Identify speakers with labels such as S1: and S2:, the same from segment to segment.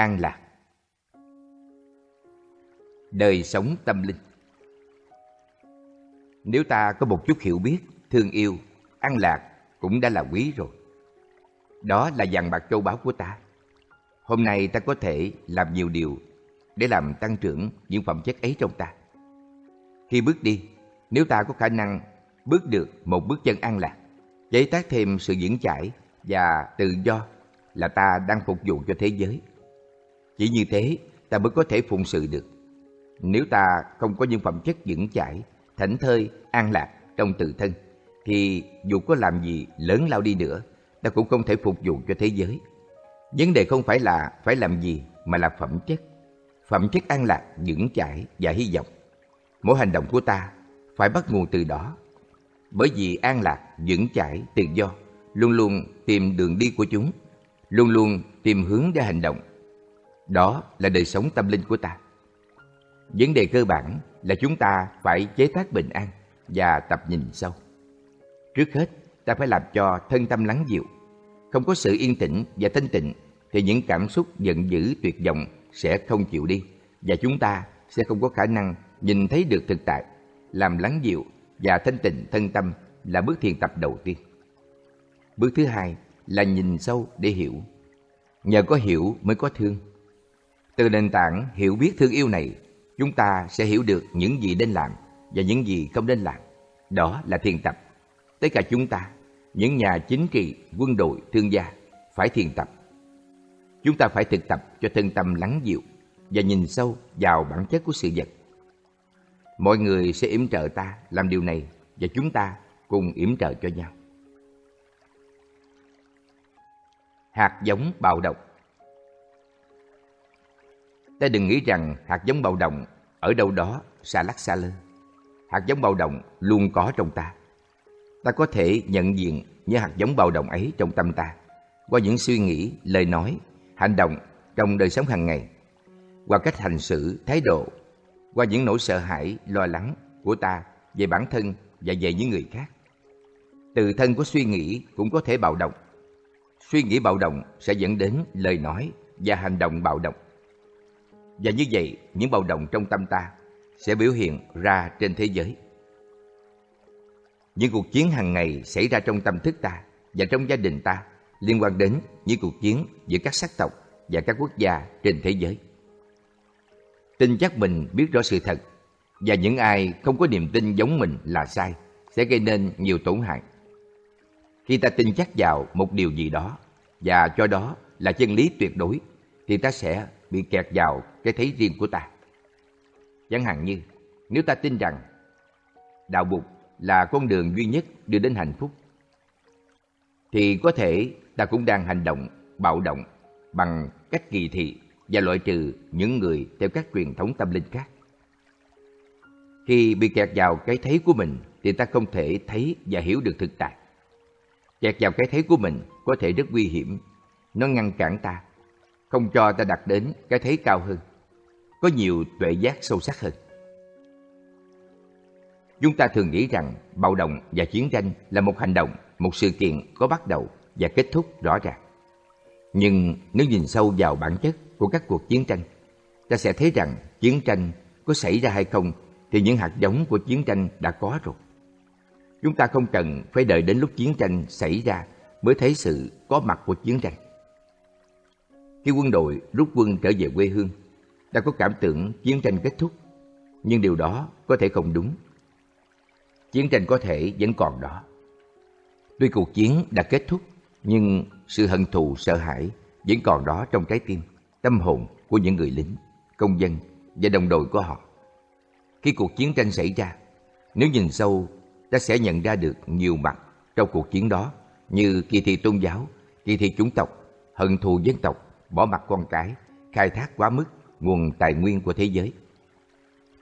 S1: an lạc. Đời sống tâm linh. Nếu ta có một chút hiểu biết, thương yêu, an lạc cũng đã là quý rồi. Đó là vàng bạc châu báu của ta. Hôm nay ta có thể làm nhiều điều để làm tăng trưởng những phẩm chất ấy trong ta. Khi bước đi, nếu ta có khả năng bước được một bước chân an lạc giấy tác thêm sự vững chãi và tự do là ta đang phục vụ cho thế giới chỉ như thế, ta mới có thể phụng sự được. Nếu ta không có những phẩm chất vững chãi, thảnh thơi, an lạc trong tự thân, thì dù có làm gì lớn lao đi nữa, ta cũng không thể phục vụ cho thế giới. Vấn đề không phải là phải làm gì, mà là phẩm chất. Phẩm chất an lạc, vững chãi và hy vọng. Mỗi hành động của ta phải bắt nguồn từ đó. Bởi vì an lạc, vững chãi, tự do, luôn luôn tìm đường đi của chúng, luôn luôn tìm hướng để hành động đó là đời sống tâm linh của ta. Vấn đề cơ bản là chúng ta phải chế tác bình an và tập nhìn sâu. Trước hết, ta phải làm cho thân tâm lắng dịu. Không có sự yên tĩnh và thanh tịnh thì những cảm xúc giận dữ tuyệt vọng sẽ không chịu đi và chúng ta sẽ không có khả năng nhìn thấy được thực tại. Làm lắng dịu và thanh tịnh thân tâm là bước thiền tập đầu tiên. Bước thứ hai là nhìn sâu để hiểu. Nhờ có hiểu mới có thương từ nền tảng hiểu biết thương yêu này, chúng ta sẽ hiểu được những gì nên làm và những gì không nên làm. Đó là thiền tập. Tất cả chúng ta, những nhà chính trị, quân đội, thương gia phải thiền tập. Chúng ta phải thực tập cho thân tâm lắng dịu và nhìn sâu vào bản chất của sự vật. Mọi người sẽ yểm trợ ta làm điều này và chúng ta cùng yểm trợ cho nhau. Hạt giống bạo động ta đừng nghĩ rằng hạt giống bạo động ở đâu đó xa lắc xa lơ. Hạt giống bạo động luôn có trong ta. Ta có thể nhận diện những hạt giống bạo động ấy trong tâm ta. Qua những suy nghĩ, lời nói, hành động trong đời sống hàng ngày. Qua cách hành xử, thái độ. Qua những nỗi sợ hãi, lo lắng của ta về bản thân và về những người khác. Từ thân của suy nghĩ cũng có thể bạo động. Suy nghĩ bạo động sẽ dẫn đến lời nói và hành động bạo động và như vậy, những bạo động trong tâm ta sẽ biểu hiện ra trên thế giới. Những cuộc chiến hàng ngày xảy ra trong tâm thức ta và trong gia đình ta liên quan đến những cuộc chiến giữa các sắc tộc và các quốc gia trên thế giới. Tin chắc mình biết rõ sự thật và những ai không có niềm tin giống mình là sai sẽ gây nên nhiều tổn hại. Khi ta tin chắc vào một điều gì đó và cho đó là chân lý tuyệt đối, thì ta sẽ bị kẹt vào cái thấy riêng của ta chẳng hạn như nếu ta tin rằng đạo bụt là con đường duy nhất đưa đến hạnh phúc thì có thể ta cũng đang hành động bạo động bằng cách kỳ thị và loại trừ những người theo các truyền thống tâm linh khác. Khi bị kẹt vào cái thấy của mình thì ta không thể thấy và hiểu được thực tại. Kẹt vào cái thấy của mình có thể rất nguy hiểm. Nó ngăn cản ta, không cho ta đạt đến cái thấy cao hơn, có nhiều tuệ giác sâu sắc hơn. Chúng ta thường nghĩ rằng bạo động và chiến tranh là một hành động, một sự kiện có bắt đầu và kết thúc rõ ràng. Nhưng nếu nhìn sâu vào bản chất của các cuộc chiến tranh, ta sẽ thấy rằng chiến tranh có xảy ra hay không thì những hạt giống của chiến tranh đã có rồi. Chúng ta không cần phải đợi đến lúc chiến tranh xảy ra mới thấy sự có mặt của chiến tranh. Khi quân đội rút quân trở về quê hương, ta có cảm tưởng chiến tranh kết thúc, nhưng điều đó có thể không đúng. Chiến tranh có thể vẫn còn đó. Tuy cuộc chiến đã kết thúc, nhưng sự hận thù sợ hãi vẫn còn đó trong trái tim, tâm hồn của những người lính, công dân và đồng đội của họ. Khi cuộc chiến tranh xảy ra, nếu nhìn sâu, ta sẽ nhận ra được nhiều mặt trong cuộc chiến đó như kỳ thị tôn giáo, kỳ thị chủng tộc, hận thù dân tộc, bỏ mặt con cái, khai thác quá mức nguồn tài nguyên của thế giới.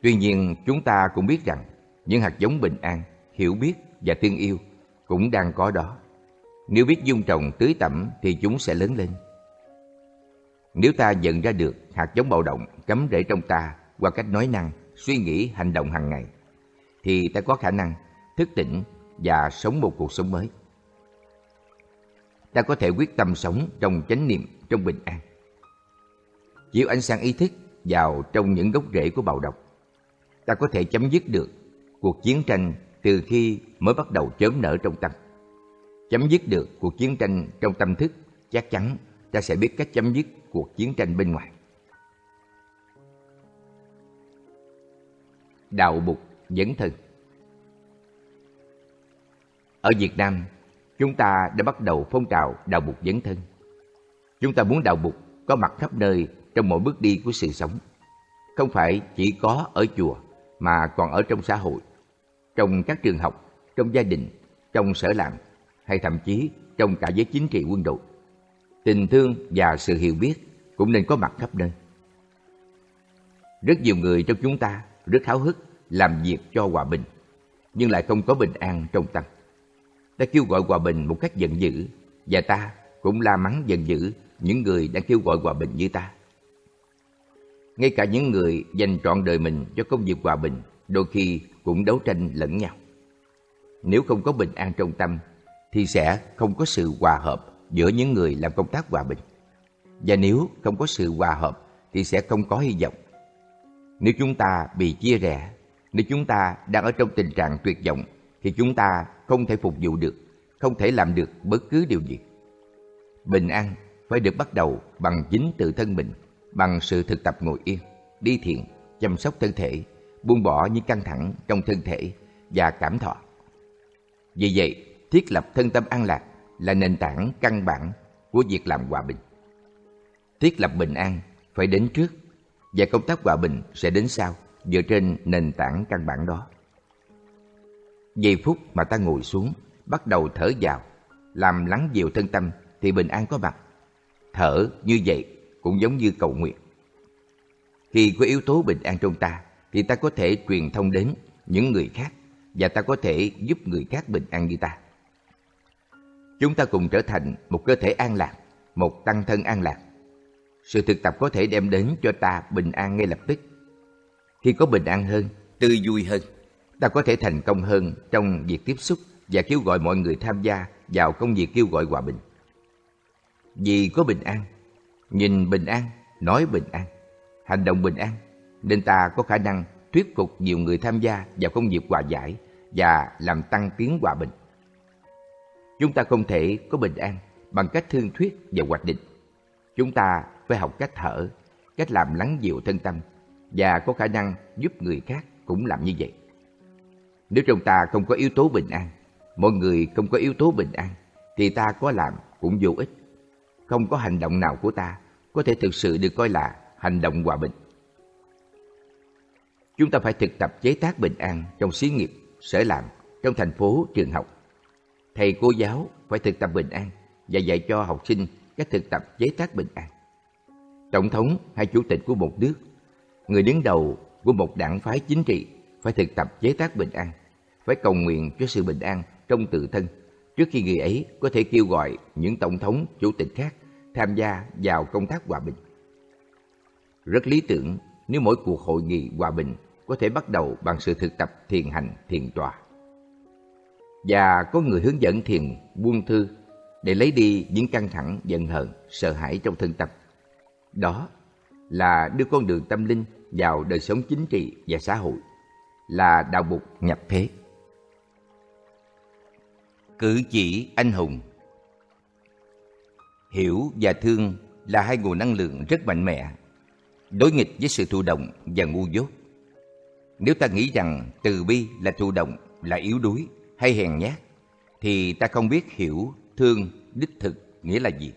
S1: Tuy nhiên, chúng ta cũng biết rằng những hạt giống bình an, hiểu biết và thương yêu cũng đang có đó. Nếu biết dung trồng tưới tẩm thì chúng sẽ lớn lên. Nếu ta nhận ra được hạt giống bạo động cấm rễ trong ta qua cách nói năng, suy nghĩ, hành động hàng ngày, thì ta có khả năng thức tỉnh và sống một cuộc sống mới. Ta có thể quyết tâm sống trong chánh niệm, trong bình an. chiếu ánh sáng ý thức vào trong những gốc rễ của bạo động. Ta có thể chấm dứt được cuộc chiến tranh từ khi mới bắt đầu chớm nở trong tâm. Chấm dứt được cuộc chiến tranh trong tâm thức, chắc chắn ta sẽ biết cách chấm dứt cuộc chiến tranh bên ngoài. Đạo Bục Dấn Thân Ở Việt Nam, chúng ta đã bắt đầu phong trào đạo Bục Dấn Thân. Chúng ta muốn đạo Bục có mặt khắp nơi trong mỗi bước đi của sự sống. Không phải chỉ có ở chùa, mà còn ở trong xã hội, trong các trường học, trong gia đình, trong sở làm, hay thậm chí trong cả giới chính trị quân đội. Tình thương và sự hiểu biết cũng nên có mặt khắp nơi. Rất nhiều người trong chúng ta rất háo hức làm việc cho hòa bình, nhưng lại không có bình an trong tâm đã kêu gọi hòa bình một cách giận dữ, và ta cũng la mắng giận dữ những người đang kêu gọi hòa bình như ta. Ngay cả những người dành trọn đời mình cho công việc hòa bình, đôi khi cũng đấu tranh lẫn nhau. Nếu không có bình an trong tâm, thì sẽ không có sự hòa hợp giữa những người làm công tác hòa bình. Và nếu không có sự hòa hợp, thì sẽ không có hy vọng. Nếu chúng ta bị chia rẽ, nếu chúng ta đang ở trong tình trạng tuyệt vọng, thì chúng ta không thể phục vụ được, không thể làm được bất cứ điều gì. Bình an phải được bắt đầu bằng chính tự thân mình, bằng sự thực tập ngồi yên, đi thiền, chăm sóc thân thể, buông bỏ những căng thẳng trong thân thể và cảm thọ. Vì vậy, thiết lập thân tâm an lạc là nền tảng căn bản của việc làm hòa bình. Thiết lập bình an phải đến trước và công tác hòa bình sẽ đến sau dựa trên nền tảng căn bản đó. Giây phút mà ta ngồi xuống, bắt đầu thở vào, làm lắng dịu thân tâm thì bình an có mặt. Thở như vậy cũng giống như cầu nguyện. Khi có yếu tố bình an trong ta thì ta có thể truyền thông đến những người khác và ta có thể giúp người khác bình an như ta. Chúng ta cùng trở thành một cơ thể an lạc, một tăng thân an lạc. Sự thực tập có thể đem đến cho ta bình an ngay lập tức. Khi có bình an hơn, tươi vui hơn, ta có thể thành công hơn trong việc tiếp xúc và kêu gọi mọi người tham gia vào công việc kêu gọi hòa bình. Vì có bình an, nhìn bình an, nói bình an, hành động bình an, nên ta có khả năng thuyết phục nhiều người tham gia vào công việc hòa giải và làm tăng tiến hòa bình. Chúng ta không thể có bình an bằng cách thương thuyết và hoạch định. Chúng ta phải học cách thở, cách làm lắng dịu thân tâm và có khả năng giúp người khác cũng làm như vậy. Nếu trong ta không có yếu tố bình an, mọi người không có yếu tố bình an, thì ta có làm cũng vô ích. Không có hành động nào của ta có thể thực sự được coi là hành động hòa bình. Chúng ta phải thực tập chế tác bình an trong xí nghiệp, sở làm, trong thành phố, trường học. Thầy cô giáo phải thực tập bình an và dạy cho học sinh cách thực tập chế tác bình an. Tổng thống hay chủ tịch của một nước, người đứng đầu của một đảng phái chính trị phải thực tập chế tác bình an, phải cầu nguyện cho sự bình an trong tự thân trước khi người ấy có thể kêu gọi những tổng thống, chủ tịch khác tham gia vào công tác hòa bình. Rất lý tưởng nếu mỗi cuộc hội nghị hòa bình có thể bắt đầu bằng sự thực tập thiền hành thiền tòa Và có người hướng dẫn thiền buông thư để lấy đi những căng thẳng, giận hờn, sợ hãi trong thân tâm. Đó là đưa con đường tâm linh vào đời sống chính trị và xã hội, là đạo bục nhập thế. Cử chỉ anh hùng Hiểu và thương là hai nguồn năng lượng rất mạnh mẽ, đối nghịch với sự thụ động và ngu dốt. Nếu ta nghĩ rằng từ bi là thụ động, là yếu đuối hay hèn nhát, thì ta không biết hiểu, thương, đích thực nghĩa là gì.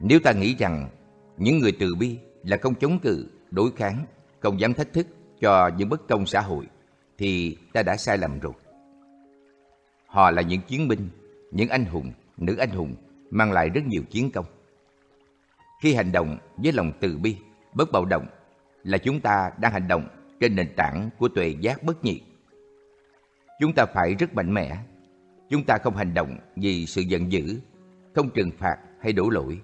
S1: Nếu ta nghĩ rằng những người từ bi là không chống cự, đối kháng, không dám thách thức cho những bất công xã hội, thì ta đã sai lầm rồi. Họ là những chiến binh, những anh hùng, nữ anh hùng mang lại rất nhiều chiến công. Khi hành động với lòng từ bi, bất bạo động là chúng ta đang hành động trên nền tảng của tuệ giác bất nhị. Chúng ta phải rất mạnh mẽ. Chúng ta không hành động vì sự giận dữ, không trừng phạt hay đổ lỗi.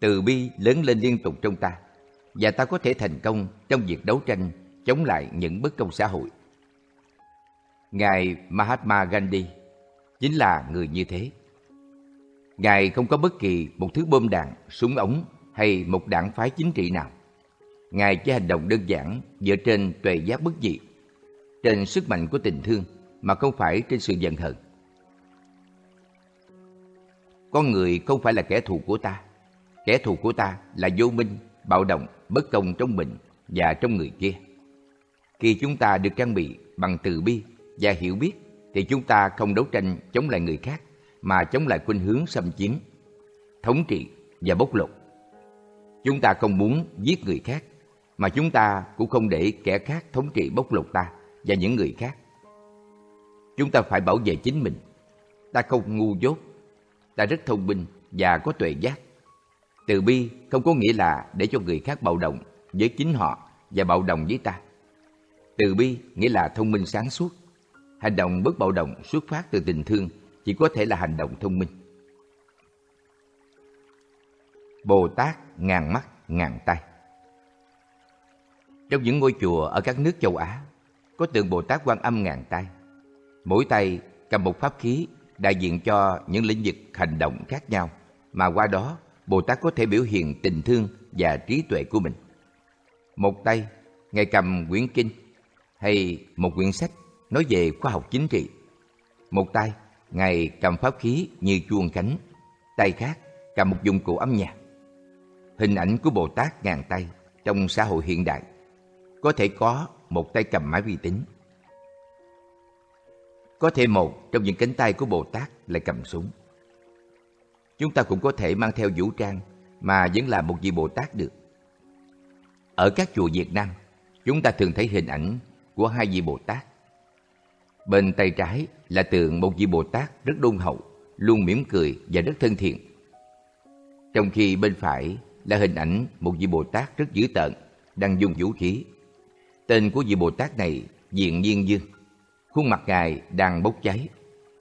S1: Từ bi lớn lên liên tục trong ta và ta có thể thành công trong việc đấu tranh chống lại những bất công xã hội. Ngài Mahatma Gandhi chính là người như thế. Ngài không có bất kỳ một thứ bom đạn, súng ống hay một đảng phái chính trị nào. Ngài chỉ hành động đơn giản dựa trên tuệ giác bất diệt, trên sức mạnh của tình thương mà không phải trên sự giận hờn. Con người không phải là kẻ thù của ta. Kẻ thù của ta là vô minh, bạo động, bất công trong mình và trong người kia. Khi chúng ta được trang bị bằng từ bi và hiểu biết thì chúng ta không đấu tranh chống lại người khác mà chống lại khuynh hướng xâm chiếm, thống trị và bóc lột. Chúng ta không muốn giết người khác mà chúng ta cũng không để kẻ khác thống trị bóc lột ta và những người khác. Chúng ta phải bảo vệ chính mình. Ta không ngu dốt, ta rất thông minh và có tuệ giác. Từ bi không có nghĩa là để cho người khác bạo động với chính họ và bạo động với ta. Từ bi nghĩa là thông minh sáng suốt. Hành động bất bạo động xuất phát từ tình thương chỉ có thể là hành động thông minh. Bồ Tát ngàn mắt ngàn tay Trong những ngôi chùa ở các nước châu Á, có tượng Bồ Tát quan âm ngàn tay. Mỗi tay cầm một pháp khí đại diện cho những lĩnh vực hành động khác nhau mà qua đó Bồ Tát có thể biểu hiện tình thương và trí tuệ của mình. Một tay, Ngài cầm quyển kinh hay một quyển sách nói về khoa học chính trị. Một tay, Ngài cầm pháp khí như chuông cánh, tay khác cầm một dụng cụ âm nhạc. Hình ảnh của Bồ Tát ngàn tay trong xã hội hiện đại có thể có một tay cầm máy vi tính. Có thể một trong những cánh tay của Bồ Tát lại cầm súng. Chúng ta cũng có thể mang theo vũ trang mà vẫn là một vị Bồ Tát được. Ở các chùa Việt Nam, chúng ta thường thấy hình ảnh của hai vị Bồ Tát. Bên tay trái là tượng một vị Bồ Tát rất đôn hậu, luôn mỉm cười và rất thân thiện. Trong khi bên phải là hình ảnh một vị Bồ Tát rất dữ tợn, đang dùng vũ khí. Tên của vị Bồ Tát này diện nhiên dương. Khuôn mặt Ngài đang bốc cháy,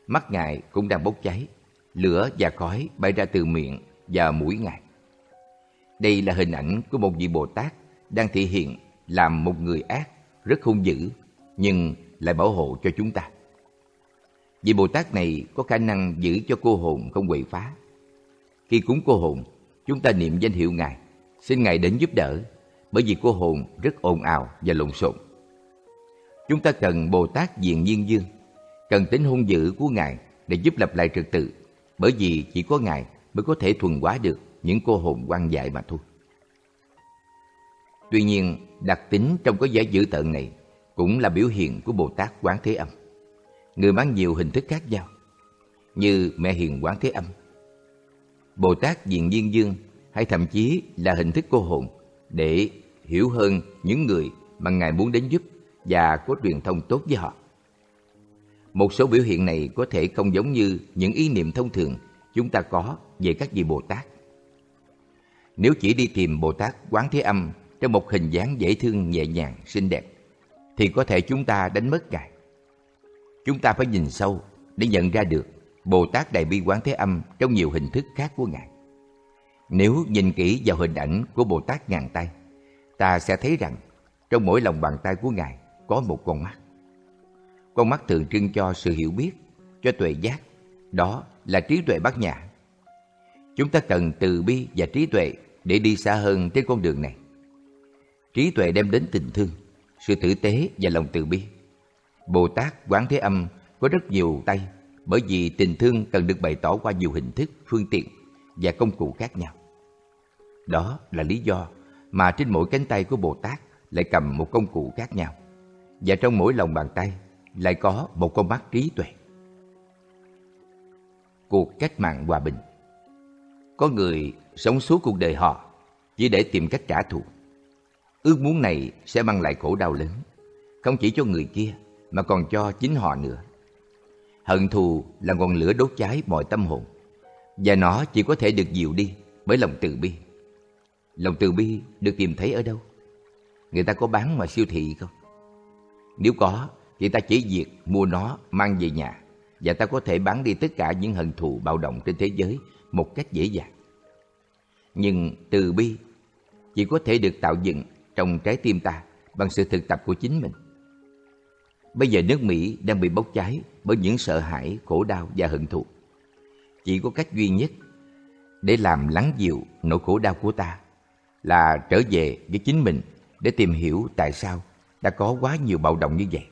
S1: mắt Ngài cũng đang bốc cháy, lửa và khói bay ra từ miệng và mũi Ngài. Đây là hình ảnh của một vị Bồ Tát đang thể hiện làm một người ác, rất hung dữ, nhưng lại bảo hộ cho chúng ta. Vị Bồ Tát này có khả năng giữ cho cô hồn không quậy phá. Khi cúng cô hồn, chúng ta niệm danh hiệu Ngài, xin Ngài đến giúp đỡ, bởi vì cô hồn rất ồn ào và lộn xộn. Chúng ta cần Bồ Tát diện nhiên dương, cần tính hung dữ của Ngài để giúp lập lại trật tự, bởi vì chỉ có Ngài mới có thể thuần hóa được những cô hồn quan dại mà thôi. Tuy nhiên, đặc tính trong cái vẻ dữ tợn này cũng là biểu hiện của Bồ Tát Quán Thế Âm. Người mang nhiều hình thức khác nhau, như Mẹ Hiền Quán Thế Âm, Bồ Tát Diện Viên Dương hay thậm chí là hình thức cô hồn để hiểu hơn những người mà Ngài muốn đến giúp và có truyền thông tốt với họ. Một số biểu hiện này có thể không giống như những ý niệm thông thường chúng ta có về các vị Bồ Tát. Nếu chỉ đi tìm Bồ Tát Quán Thế Âm trong một hình dáng dễ thương nhẹ nhàng, xinh đẹp, thì có thể chúng ta đánh mất Ngài. Chúng ta phải nhìn sâu để nhận ra được Bồ Tát Đại Bi Quán Thế Âm trong nhiều hình thức khác của Ngài. Nếu nhìn kỹ vào hình ảnh của Bồ Tát ngàn tay, ta sẽ thấy rằng trong mỗi lòng bàn tay của Ngài có một con mắt. Con mắt tượng trưng cho sự hiểu biết, cho tuệ giác, đó là trí tuệ bát nhã. Chúng ta cần từ bi và trí tuệ để đi xa hơn trên con đường này. Trí tuệ đem đến tình thương, sự tử tế và lòng từ bi. Bồ Tát Quán Thế Âm có rất nhiều tay bởi vì tình thương cần được bày tỏ qua nhiều hình thức, phương tiện và công cụ khác nhau. Đó là lý do mà trên mỗi cánh tay của Bồ Tát lại cầm một công cụ khác nhau và trong mỗi lòng bàn tay lại có một con mắt trí tuệ. Cuộc cách mạng hòa bình Có người sống suốt cuộc đời họ chỉ để tìm cách trả thù. Ước muốn này sẽ mang lại khổ đau lớn, không chỉ cho người kia mà còn cho chính họ nữa. Hận thù là ngọn lửa đốt cháy mọi tâm hồn và nó chỉ có thể được dịu đi bởi lòng từ bi. Lòng từ bi được tìm thấy ở đâu? Người ta có bán mà siêu thị không? Nếu có, thì ta chỉ việc mua nó mang về nhà và ta có thể bán đi tất cả những hận thù bạo động trên thế giới một cách dễ dàng. Nhưng từ bi chỉ có thể được tạo dựng trong trái tim ta bằng sự thực tập của chính mình. Bây giờ nước Mỹ đang bị bốc cháy bởi những sợ hãi, khổ đau và hận thù. Chỉ có cách duy nhất để làm lắng dịu nỗi khổ đau của ta là trở về với chính mình để tìm hiểu tại sao đã có quá nhiều bạo động như vậy.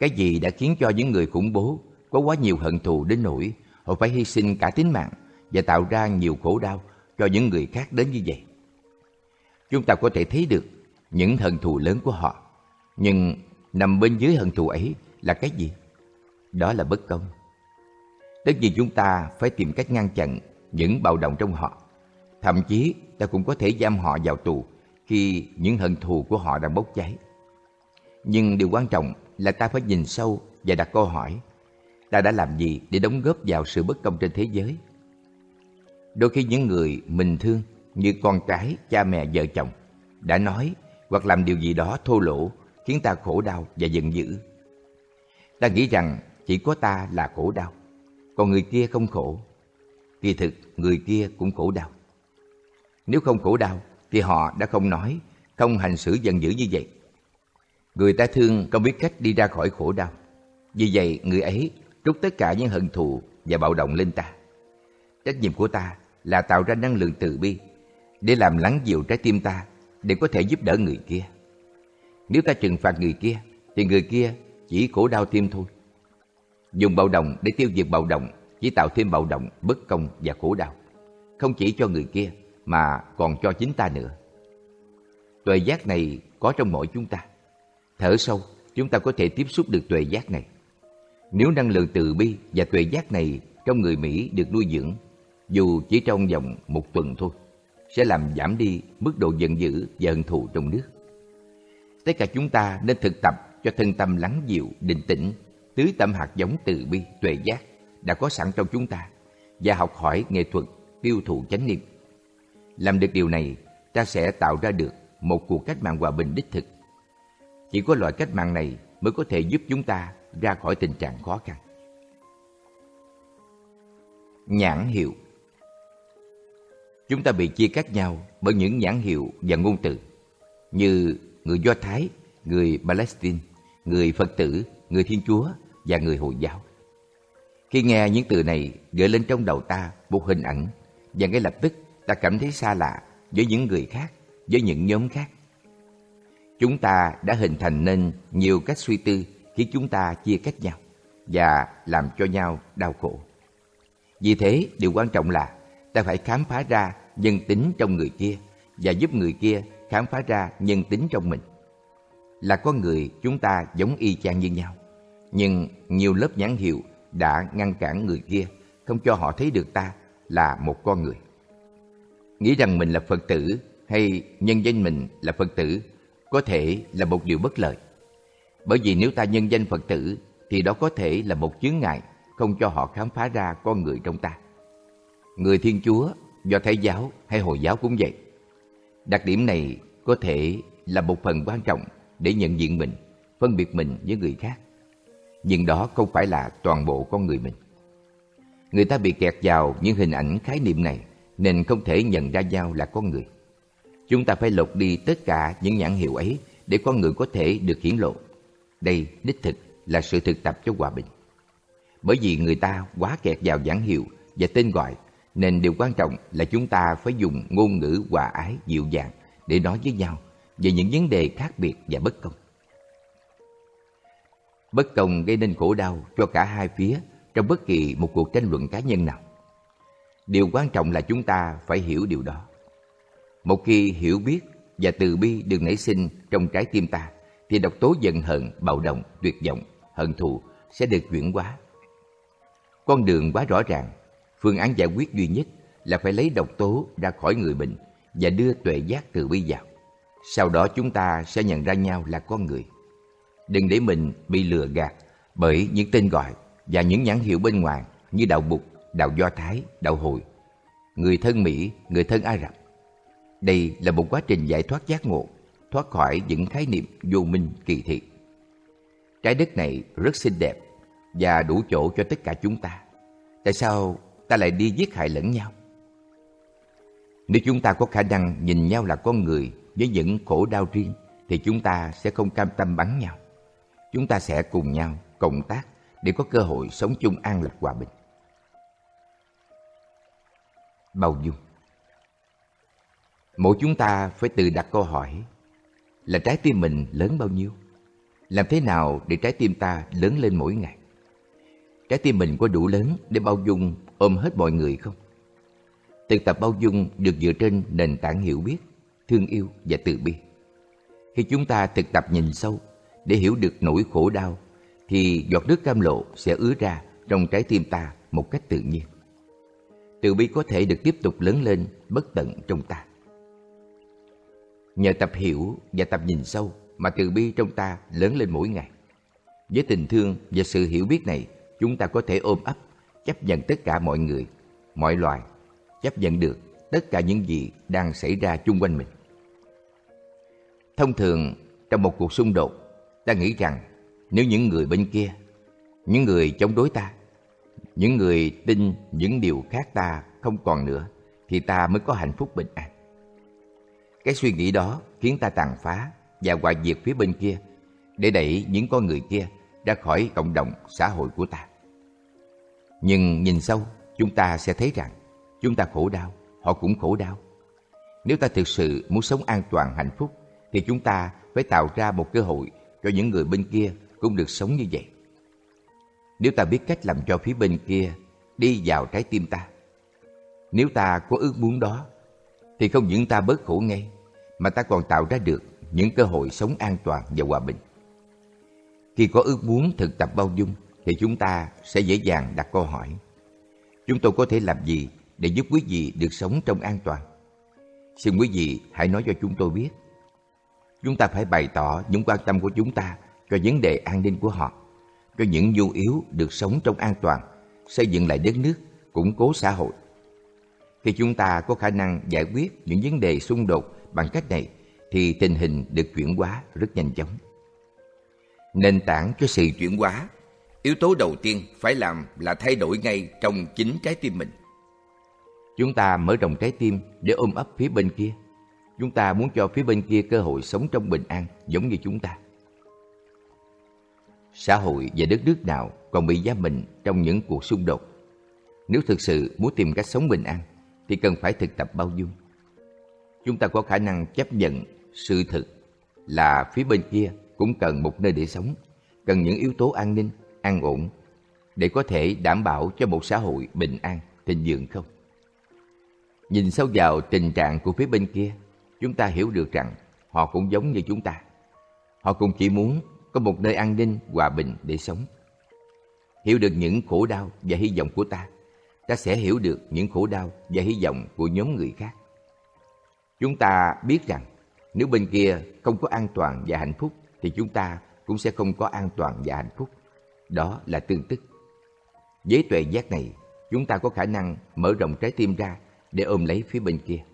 S1: Cái gì đã khiến cho những người khủng bố có quá nhiều hận thù đến nỗi họ phải hy sinh cả tính mạng và tạo ra nhiều khổ đau cho những người khác đến như vậy. Chúng ta có thể thấy được những hận thù lớn của họ, nhưng nằm bên dưới hận thù ấy là cái gì? Đó là bất công. Tất nhiên chúng ta phải tìm cách ngăn chặn những bạo động trong họ. Thậm chí ta cũng có thể giam họ vào tù khi những hận thù của họ đang bốc cháy. Nhưng điều quan trọng là ta phải nhìn sâu và đặt câu hỏi ta đã làm gì để đóng góp vào sự bất công trên thế giới? Đôi khi những người mình thương như con cái, cha mẹ, vợ chồng đã nói hoặc làm điều gì đó thô lỗ khiến ta khổ đau và giận dữ. Ta nghĩ rằng chỉ có ta là khổ đau, còn người kia không khổ. Kỳ thực người kia cũng khổ đau. Nếu không khổ đau thì họ đã không nói, không hành xử giận dữ như vậy. Người ta thương không biết cách đi ra khỏi khổ đau. Vì vậy người ấy trút tất cả những hận thù và bạo động lên ta. Trách nhiệm của ta là tạo ra năng lượng từ bi để làm lắng dịu trái tim ta để có thể giúp đỡ người kia. Nếu ta trừng phạt người kia thì người kia chỉ khổ đau thêm thôi. Dùng bạo động để tiêu diệt bạo động chỉ tạo thêm bạo động, bất công và khổ đau. Không chỉ cho người kia mà còn cho chính ta nữa. Tuệ giác này có trong mỗi chúng ta. Thở sâu, chúng ta có thể tiếp xúc được tuệ giác này. Nếu năng lượng từ bi và tuệ giác này trong người Mỹ được nuôi dưỡng, dù chỉ trong vòng một tuần thôi, sẽ làm giảm đi mức độ giận dữ và hận thù trong nước. Tất cả chúng ta nên thực tập cho thân tâm lắng dịu, định tĩnh, tưới tâm hạt giống từ bi, tuệ giác đã có sẵn trong chúng ta và học hỏi nghệ thuật tiêu thụ chánh niệm. Làm được điều này, ta sẽ tạo ra được một cuộc cách mạng hòa bình đích thực. Chỉ có loại cách mạng này mới có thể giúp chúng ta ra khỏi tình trạng khó khăn. Nhãn hiệu Chúng ta bị chia cắt nhau bởi những nhãn hiệu và ngôn từ như người Do Thái, người Palestine, người Phật tử, người Thiên Chúa và người Hồi giáo. Khi nghe những từ này gợi lên trong đầu ta một hình ảnh và ngay lập tức ta cảm thấy xa lạ với những người khác, với những nhóm khác. Chúng ta đã hình thành nên nhiều cách suy tư khiến chúng ta chia cách nhau và làm cho nhau đau khổ. Vì thế, điều quan trọng là ta phải khám phá ra nhân tính trong người kia và giúp người kia khám phá ra nhân tính trong mình. Là con người chúng ta giống y chang như nhau, nhưng nhiều lớp nhãn hiệu đã ngăn cản người kia không cho họ thấy được ta là một con người. Nghĩ rằng mình là Phật tử hay nhân danh mình là Phật tử có thể là một điều bất lợi. Bởi vì nếu ta nhân danh Phật tử thì đó có thể là một chướng ngại không cho họ khám phá ra con người trong ta. Người Thiên Chúa, do Thái giáo hay Hồi giáo cũng vậy. Đặc điểm này có thể là một phần quan trọng để nhận diện mình, phân biệt mình với người khác. Nhưng đó không phải là toàn bộ con người mình. Người ta bị kẹt vào những hình ảnh khái niệm này nên không thể nhận ra nhau là con người. Chúng ta phải lột đi tất cả những nhãn hiệu ấy để con người có thể được hiển lộ. Đây đích thực là sự thực tập cho hòa bình. Bởi vì người ta quá kẹt vào nhãn hiệu và tên gọi, nên điều quan trọng là chúng ta phải dùng ngôn ngữ hòa ái, dịu dàng để nói với nhau về những vấn đề khác biệt và bất công. Bất công gây nên khổ đau cho cả hai phía trong bất kỳ một cuộc tranh luận cá nhân nào. Điều quan trọng là chúng ta phải hiểu điều đó. Một khi hiểu biết và từ bi được nảy sinh trong trái tim ta, thì độc tố giận hờn, bạo động, tuyệt vọng, hận thù sẽ được chuyển hóa. Con đường quá rõ ràng, phương án giải quyết duy nhất là phải lấy độc tố ra khỏi người mình và đưa tuệ giác từ bi vào. Sau đó chúng ta sẽ nhận ra nhau là con người. Đừng để mình bị lừa gạt bởi những tên gọi và những nhãn hiệu bên ngoài như đạo Bụt, đạo Do Thái, đạo Hồi, người thân Mỹ, người thân Ả Rập. Đây là một quá trình giải thoát giác ngộ, thoát khỏi những khái niệm vô minh kỳ thị. Trái đất này rất xinh đẹp và đủ chỗ cho tất cả chúng ta. Tại sao ta lại đi giết hại lẫn nhau? Nếu chúng ta có khả năng nhìn nhau là con người với những khổ đau riêng, thì chúng ta sẽ không cam tâm bắn nhau. Chúng ta sẽ cùng nhau cộng tác để có cơ hội sống chung an lạc hòa bình. Bao dung Mỗi chúng ta phải tự đặt câu hỏi là trái tim mình lớn bao nhiêu? Làm thế nào để trái tim ta lớn lên mỗi ngày? Trái tim mình có đủ lớn để bao dung ôm hết mọi người không? Thực tập bao dung được dựa trên nền tảng hiểu biết, thương yêu và từ bi. Khi chúng ta thực tập nhìn sâu để hiểu được nỗi khổ đau, thì giọt nước cam lộ sẽ ứa ra trong trái tim ta một cách tự nhiên. Từ bi có thể được tiếp tục lớn lên bất tận trong ta. Nhờ tập hiểu và tập nhìn sâu mà từ bi trong ta lớn lên mỗi ngày. Với tình thương và sự hiểu biết này, chúng ta có thể ôm ấp, chấp nhận tất cả mọi người, mọi loài, chấp nhận được tất cả những gì đang xảy ra chung quanh mình. Thông thường, trong một cuộc xung đột, ta nghĩ rằng nếu những người bên kia, những người chống đối ta, những người tin những điều khác ta không còn nữa, thì ta mới có hạnh phúc bình an. Cái suy nghĩ đó khiến ta tàn phá và hoại diệt phía bên kia để đẩy những con người kia ra khỏi cộng đồng xã hội của ta. Nhưng nhìn sâu, chúng ta sẽ thấy rằng chúng ta khổ đau, họ cũng khổ đau. Nếu ta thực sự muốn sống an toàn hạnh phúc thì chúng ta phải tạo ra một cơ hội cho những người bên kia cũng được sống như vậy. Nếu ta biết cách làm cho phía bên kia đi vào trái tim ta, nếu ta có ước muốn đó, thì không những ta bớt khổ ngay, mà ta còn tạo ra được những cơ hội sống an toàn và hòa bình. Khi có ước muốn thực tập bao dung, thì chúng ta sẽ dễ dàng đặt câu hỏi. Chúng tôi có thể làm gì để giúp quý vị được sống trong an toàn? Xin quý vị hãy nói cho chúng tôi biết. Chúng ta phải bày tỏ những quan tâm của chúng ta cho vấn đề an ninh của họ, cho những nhu yếu được sống trong an toàn, xây dựng lại đất nước, củng cố xã hội. Khi chúng ta có khả năng giải quyết những vấn đề xung đột bằng cách này, thì tình hình được chuyển hóa rất nhanh chóng. Nền tảng cho sự chuyển hóa, yếu tố đầu tiên phải làm là thay đổi ngay trong chính trái tim mình. Chúng ta mở rộng trái tim để ôm ấp phía bên kia. Chúng ta muốn cho phía bên kia cơ hội sống trong bình an giống như chúng ta. Xã hội và đất nước nào còn bị giam mình trong những cuộc xung đột. Nếu thực sự muốn tìm cách sống bình an, thì cần phải thực tập bao dung. Chúng ta có khả năng chấp nhận sự thực là phía bên kia cũng cần một nơi để sống, cần những yếu tố an ninh, an ổn để có thể đảm bảo cho một xã hội bình an, thịnh vượng không? Nhìn sâu vào tình trạng của phía bên kia, chúng ta hiểu được rằng họ cũng giống như chúng ta. Họ cũng chỉ muốn có một nơi an ninh, hòa bình để sống. Hiểu được những khổ đau và hy vọng của ta, ta sẽ hiểu được những khổ đau và hy vọng của nhóm người khác. Chúng ta biết rằng nếu bên kia không có an toàn và hạnh phúc thì chúng ta cũng sẽ không có an toàn và hạnh phúc. Đó là tương tức. Với tuệ giác này, chúng ta có khả năng mở rộng trái tim ra để ôm lấy phía bên kia.